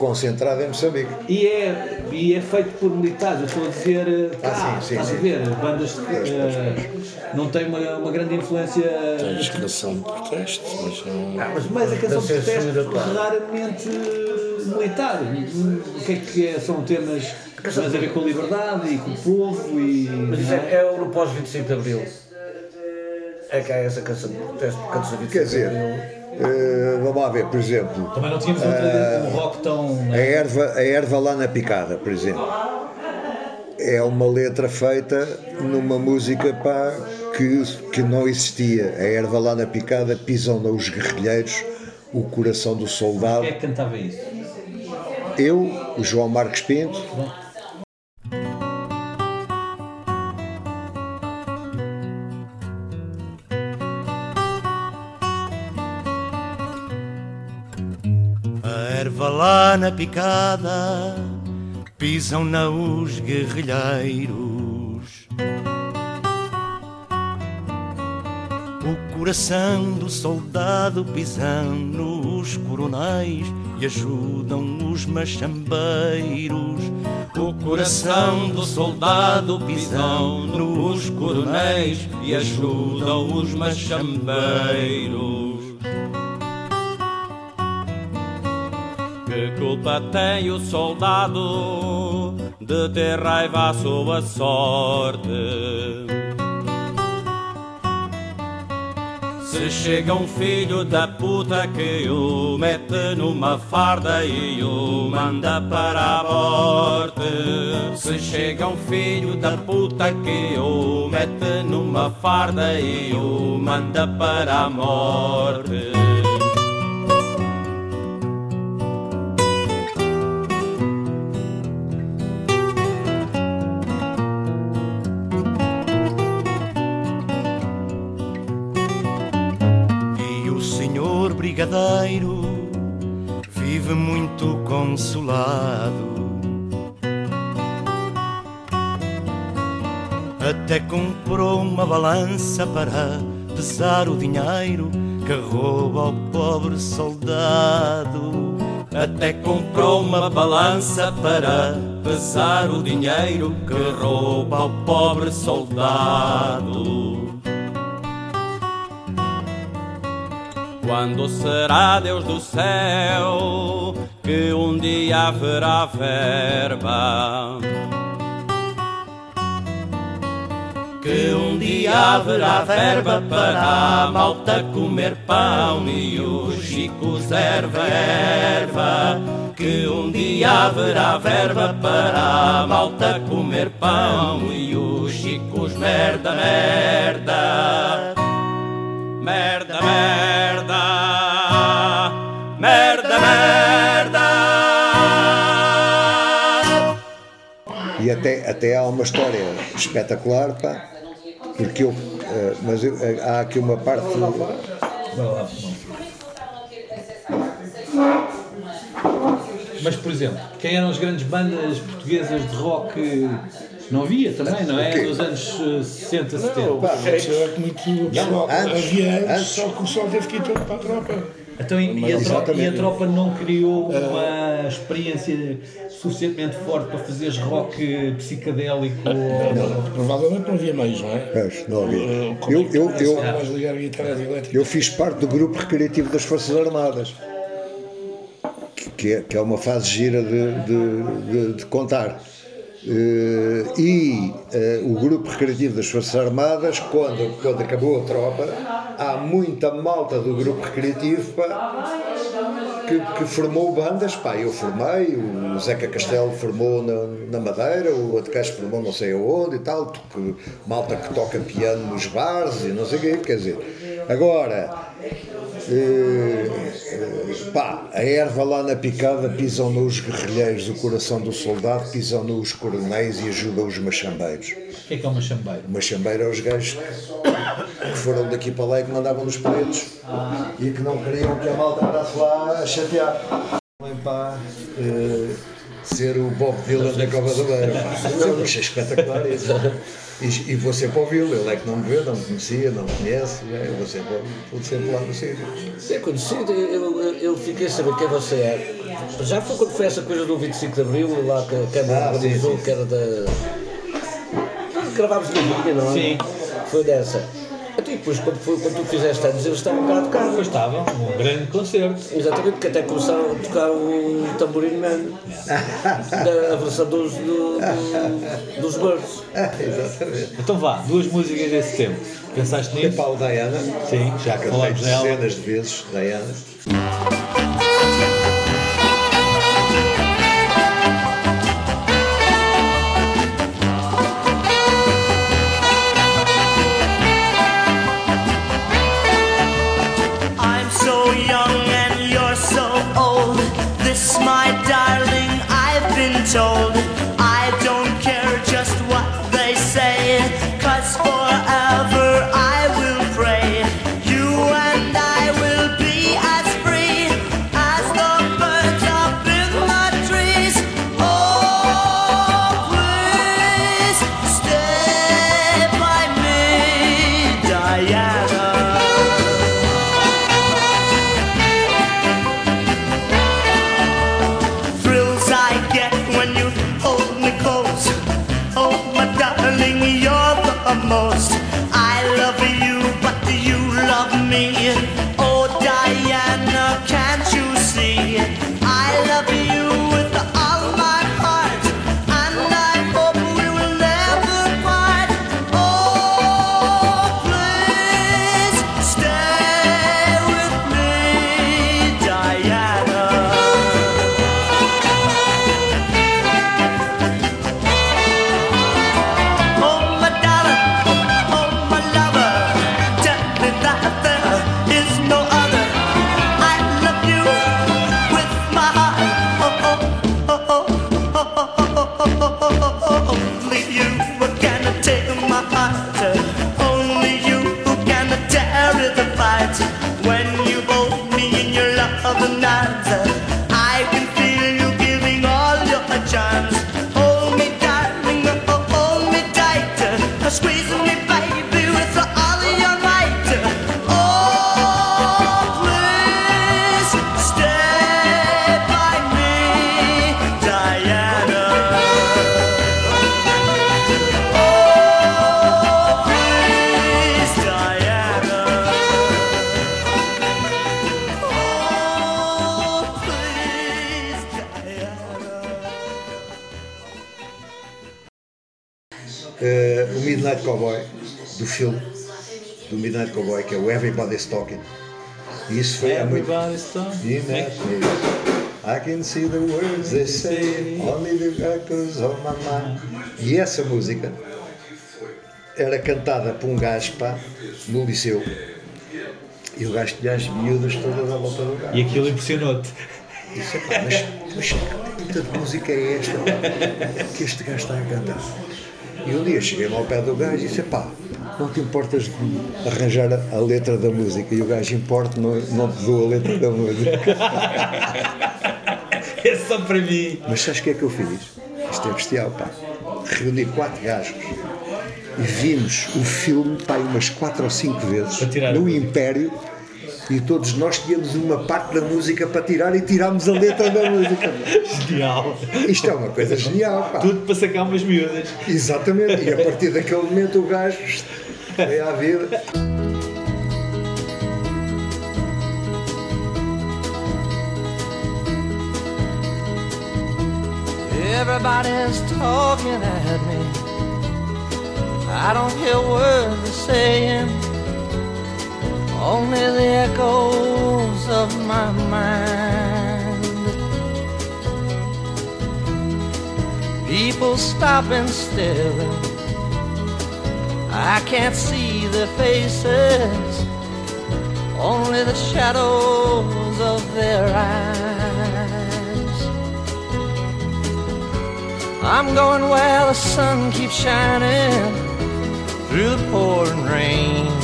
concentrado em Moçambique. E é, e é feito por militares, eu estou a dizer, eh, cá, Ah, sim, sim, estás a sim. ver, bandas eh, não tem uma, uma grande influência. Tens canção de protesto, mas não. Ah, mas, Mas a canção de protesto raramente militar. O que é que é? São temas mais a ver com a liberdade e com o povo e. Mas isso é, é o no pós-25 de Abril. É que há essa canção de protesto por causa do 25 Quer de dizer, Eh, vamos lá ver, por exemplo, Também não tínhamos outra, um rock tão. a erva, a erva lá na picada, por exemplo. É uma letra feita numa música pá, que, que não existia. A erva lá na picada pisam os guerrilheiros, o coração do soldado. Quem é que cantava isso? Eu, o João Marcos Pinto, A na picada pisam-na os guerrilheiros. O coração do soldado pisam nos coronéis e ajudam os machambeiros. O coração do soldado pisam nos coronéis e ajudam os machambeiros. Que culpa tem o soldado de ter raiva à sua sorte? Se chega um filho da puta que o mete numa farda e o manda para a morte. Se chega um filho da puta que o mete numa farda e o manda para a morte. Brigadeiro vive muito consolado. Até comprou uma balança para pesar o dinheiro que rouba ao pobre soldado. Até comprou uma balança para pesar o dinheiro que rouba ao pobre soldado. Quando será Deus do céu que um dia haverá verba? Que um dia haverá verba para a malta comer pão e os chicos erva erva. Que um dia haverá verba para a malta comer pão e chicos merda merda. Merda, merda, merda, e até, até há uma história espetacular, pá, porque eu, eh, mas eu- eh, há aqui uma parte. Mas, por exemplo, quem eram as grandes bandas portuguesas de rock? Não havia também, não é? Dos anos eh, 60, 70. Não, isso é muito pessoal. antes, Havia antes, antes. só que o pessoal teve que ir todo para a tropa. Então, e, a tropa, e a tropa não criou uma experiência suficientemente forte para fazeres rock psicadélico? Não, provavelmente não havia meios, não é? Pois, não havia. Uh, Eu, é que eu, eu, mais elétricas? eu fiz parte do grupo recreativo das Forças Armadas, que- que é, que é uma fase gira de, de, de- de contar. Eh, e eh, o grupo recreativo das Forças Armadas, quando, quando acabou a tropa, há muita malta do grupo recreativo pá, que, que formou bandas. Pá, eu formei, o Zeca Castelo formou na, na Madeira, o gajo formou não sei aonde e tal, malta que toca piano nos bares e não sei o quê. Quer dizer, agora. eh, eh, pá, a erva lá na picada pisam nos guerrilheiros, o coração do soldado pisam nos coronéis e ajudam os machambeiros. O que é que é uma chambeira? O machambeiro é os gajos que foram daqui para lá e que mandavam nos pretos e que não queriam que a malta andasse lá a chatear. Pá, eh, ser o Bob Dylan da Cova da Beira. Eu achei espetacular isso. E, e vou sempre ouvi-lo, ele é que não me vê, não me conhecia, não me conhece, eu vou sempre, vou sempre lá no sítio. É conhecido, eu, eu, eu fiquei a saber quem você é. Já foi quando foi essa coisa do 25 de Abril, lá que a Câmara Ah, sim, organizou, sim, que era da. Gravámos na linha, não é? Sim. Foi dessa. Então, e depois, quando, foi, quando tu fizeste anos, eles estavam cá a tocar. Depois estava um grande concerto. Exatamente, que até começaram a tocar o Tamborim Man, da a versão dos, do, do- dos Birds. Exatamente. Então vá, duas músicas desse tempo. Pensaste nisso? Epá, o Diana, Sim, já cantei falámos dela. dezenas de vezes, Diana. Most. I love you, but do you love me? Que é o Everybody's Talking. Isso foi Everybody's talking. Midnight I can see the words they say, only the echoes of my mind. E essa música era cantada por um gajo pá, no liceu. E o gajo tinha as miúdas todas à volta do gajo. E aquilo impressionou-te. Disse, "Epá, mas, mas que puta de música é esta pá, que este gajo está a cantar? E um dia cheguei-me ao pé do gajo e disse, pá, não te importas de arranjar a, letra da música? E o gajo, importa, não, não te dou a letra da música. É só para mim. Mas sabes o que é que eu fiz? Isto é bestial, pá. Reuni quatro gajos e vimos o filme, pá, umas quatro ou cinco vezes no. Império e todos nós tínhamos uma parte da música para tirar e tirámos a letra da música. Genial. Isto é uma coisa genial, pá. Tudo para sacar umas miúdas. Exatamente, e a partir daquele momento o gajo foi à vida. Everybody's talking at me. I don't hear words they're saying, only the echoes of my mind. People stopping still. I can't see their faces, only the shadows of their eyes. I'm going where the sun keeps shining through the pouring rain.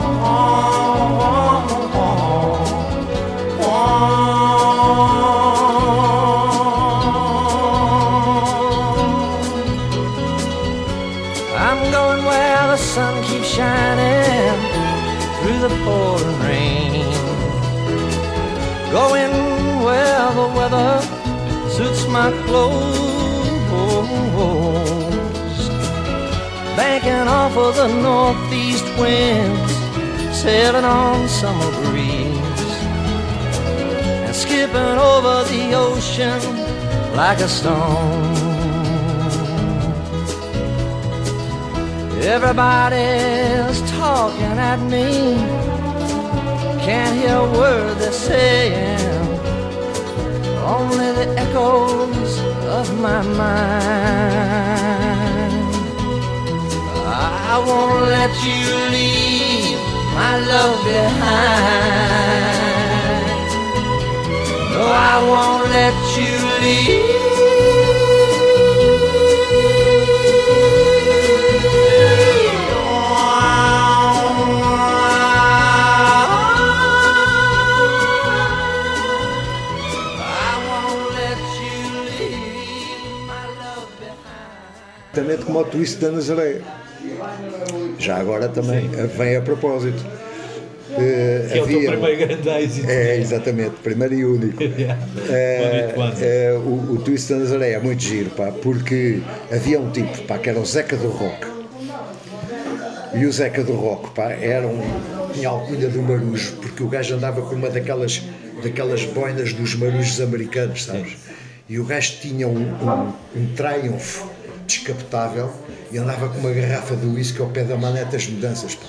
pouring rain. Going where the weather suits my clothes. Banking off of the northeast winds, sailing on summer breeze, and skipping over the ocean like a stone. Everybody's talking at me. Can't hear a word they're saying. Only the echoes of my mind. I won't let you leave my love behind. No, I won't let you Exatamente como o twist da Nazaré. Já agora também vem a propósito. Que é o teu primeiro grande êxito. É, exatamente, primeiro e único. Eh, eh, o, o twist da Nazaré é muito giro, pá, porque havia um tipo, pá, que era o Zeca do Rock. E o Zeca do Rock, pá, era um. tinha alcunha do marujo, porque o gajo andava com uma daquelas, daquelas boinas dos marujos americanos, sabes? E o gajo tinha um, um, um Triumph descapotável e andava com uma garrafa de whisky ao pé da maneta das mudanças, pá.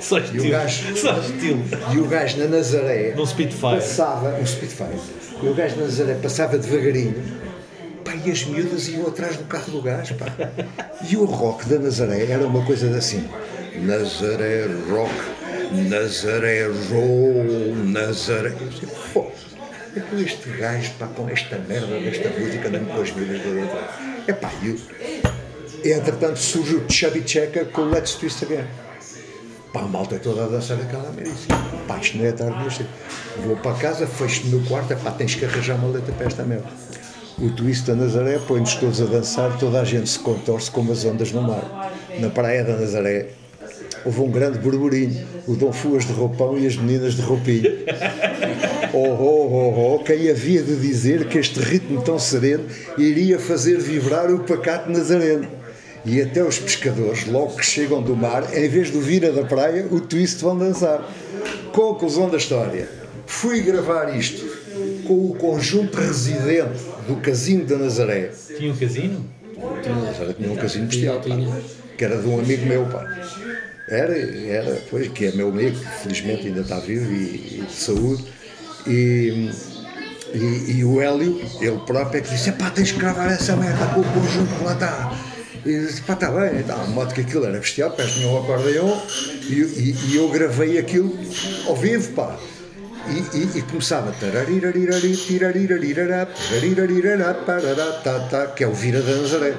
Só E o estilo. gajo, Só estilo. e o gajo na Nazaré Num Spitfire. passava, um Spitfire, e o gajo na Nazaré passava devagarinho, pá, e as miúdas iam atrás do carro do gajo, pá. E o rock da Nazaré era uma coisa assim, Nazaré rock, Nazaré roll, Nazaré... Pô, é com este gajo, pá, com esta merda desta música, não com as miúdas da. É pá, e o- entretanto surge o Chubby Checker com o Let's Twist Again. Pá, a malta toda a dançar aquela merda. Pá, isto não é tarde nisto. Vou para casa, fecho-me no quarto, é pá, tens que arranjar uma letra para esta merda. O twist da Nazaré põe-nos todos a dançar, toda a gente se contorce como as ondas no mar. Na praia da Nazaré houve um grande burburinho, o Dom Fuas de roupão e as meninas de roupinho. Oh, oh, oh, oh, quem havia de dizer que este ritmo tão sereno iria fazer vibrar o pacato nazareno? E até os pescadores, logo que chegam do mar, em vez de vir a da praia, o twist vão dançar. Conclusão da história. Fui gravar isto com o conjunto residente do Casino da Nazaré. Tinha um casino? Tinha, tinha um casino bestial, pá, que era de um amigo meu, pá. Era, era, pois, que é meu amigo, que felizmente ainda está vivo e, e de saúde. E, e, e o Hélio, ele próprio, é que disse: pá, tens que gravar essa merda com o conjunto que lá está. E disse: pá, está bem, então, de modo que aquilo era bestial, parece que tinha um acordeão, e, e, e eu gravei aquilo ao vivo, pá. E, e, e começava tá, tá, que é o Vira da Nazaré.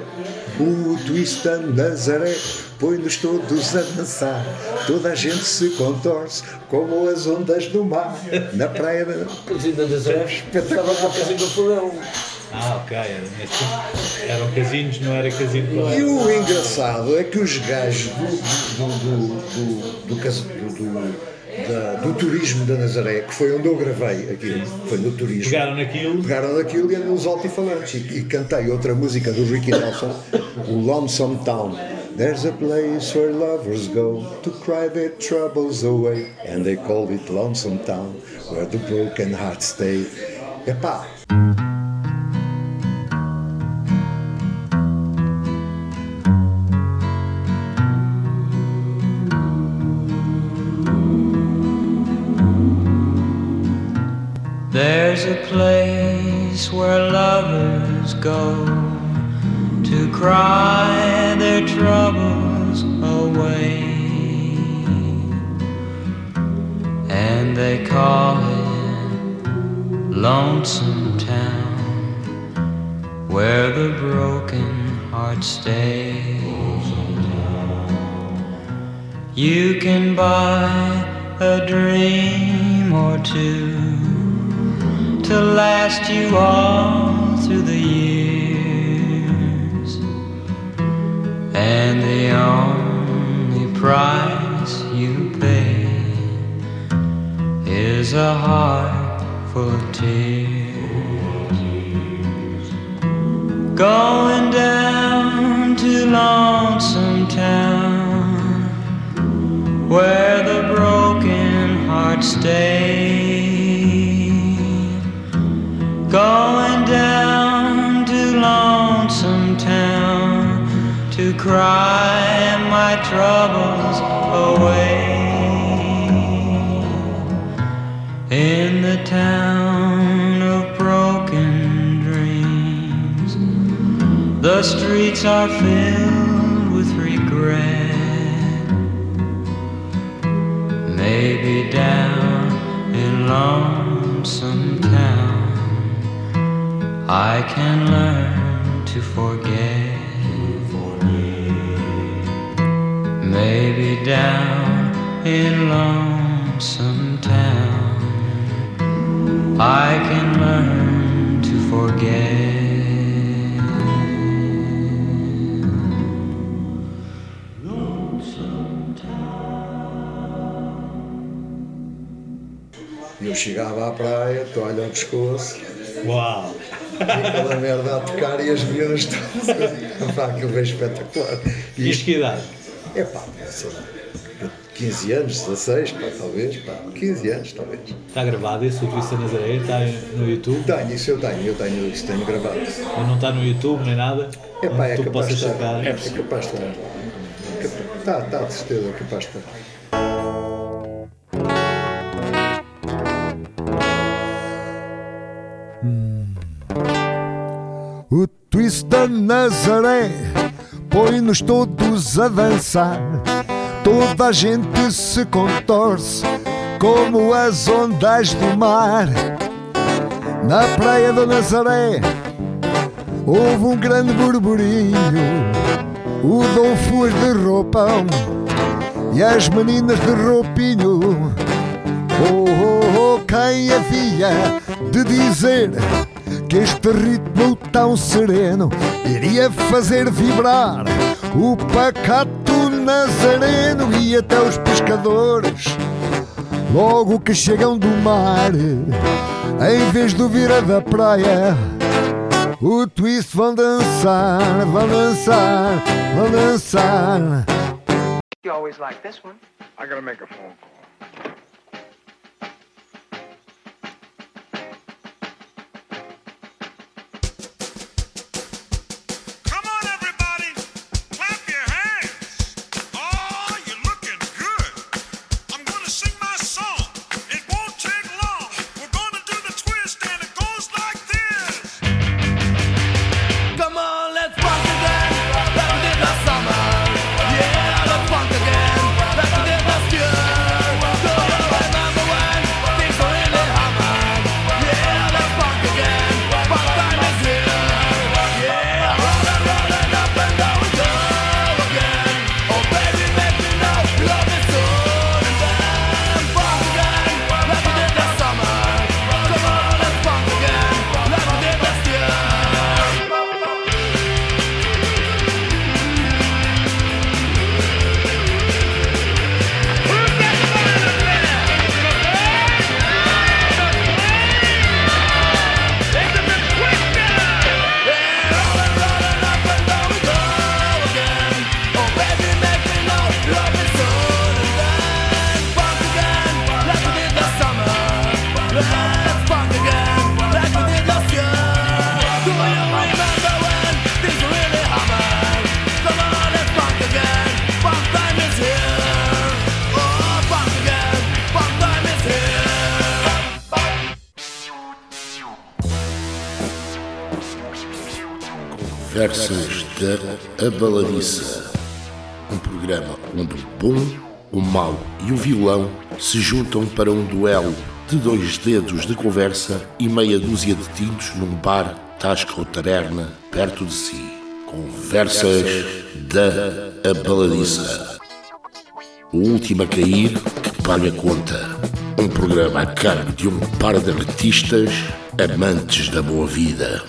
O twist da Nazaré põe-nos todos a dançar. Toda a gente se contorce como as ondas do mar na praia da. Casino da Nazaré. Estava lá o Casino do Fundão. Ah, ok. Eram casinos, não era casino E o engraçado é que os gajos do, do, do, do, do, cas- do- do- da- do turismo da Nazaré, que foi onde eu gravei aquilo, foi no turismo. Pegaram naquilo. Pegaram naquilo e nos altifalantes. E, e cantei outra música do Ricky Nelson, o Lonesome Town. There's a place where lovers go to cry their troubles away. And they call it Lonesome Town, where the broken hearts stay. Epá, go to cry their troubles away, and they call it Lonesome Town, where the broken hearts stay. You can buy a dream or two to last you all through the years. And the only price you pay is a heart full of tears. Going down to Lonesome Town where the broken hearts stay. Going down cry my troubles away. In the town of broken dreams, the streets are filled with regret. Maybe down in Lonesome Town, I can learn to forget. Maybe down in Lonesome Town, I can learn to forget. E eu chegava à praia, toalha ao pescoço, Uau! e aquela merda a tocar e as miúdas todas. Pá, aquilo veio espetacular. E isto que idade? É pá, sei lá, 15 anos, 16, pá, talvez, pá, 15 anos, talvez. Está gravado esse, o Twista Nazaré? Está no YouTube? Tenho, isso eu tenho, eu tenho, isso tenho gravado. Mas não está no YouTube nem nada? É pá, é capaz de estar. É, é capaz de estar. Está, está, de certeza, é capaz de estar. O twist da Nazaré põe-nos todos a dançar. Toda a gente se contorce como as ondas do mar. Na praia da Nazaré houve um grande burburinho. O Dom Fuas de roupão e as meninas de roupinho. Oh, oh, oh, quem havia de dizer que este ritmo tão sereno iria fazer vibrar o pacato nazareno e até os pescadores, logo que chegam do mar, em vez do vira da praia, o twist vão dançar, vão dançar, vão dançar. You always like this one. I gotta make a phone call. Se juntam para um duelo de dois dedos de conversa e meia dúzia de tintos num bar, tasca ou taberna perto de si. Conversas da Abaladiça. O último a cair que paga conta. Um programa a cargo de um par de artistas amantes da boa vida.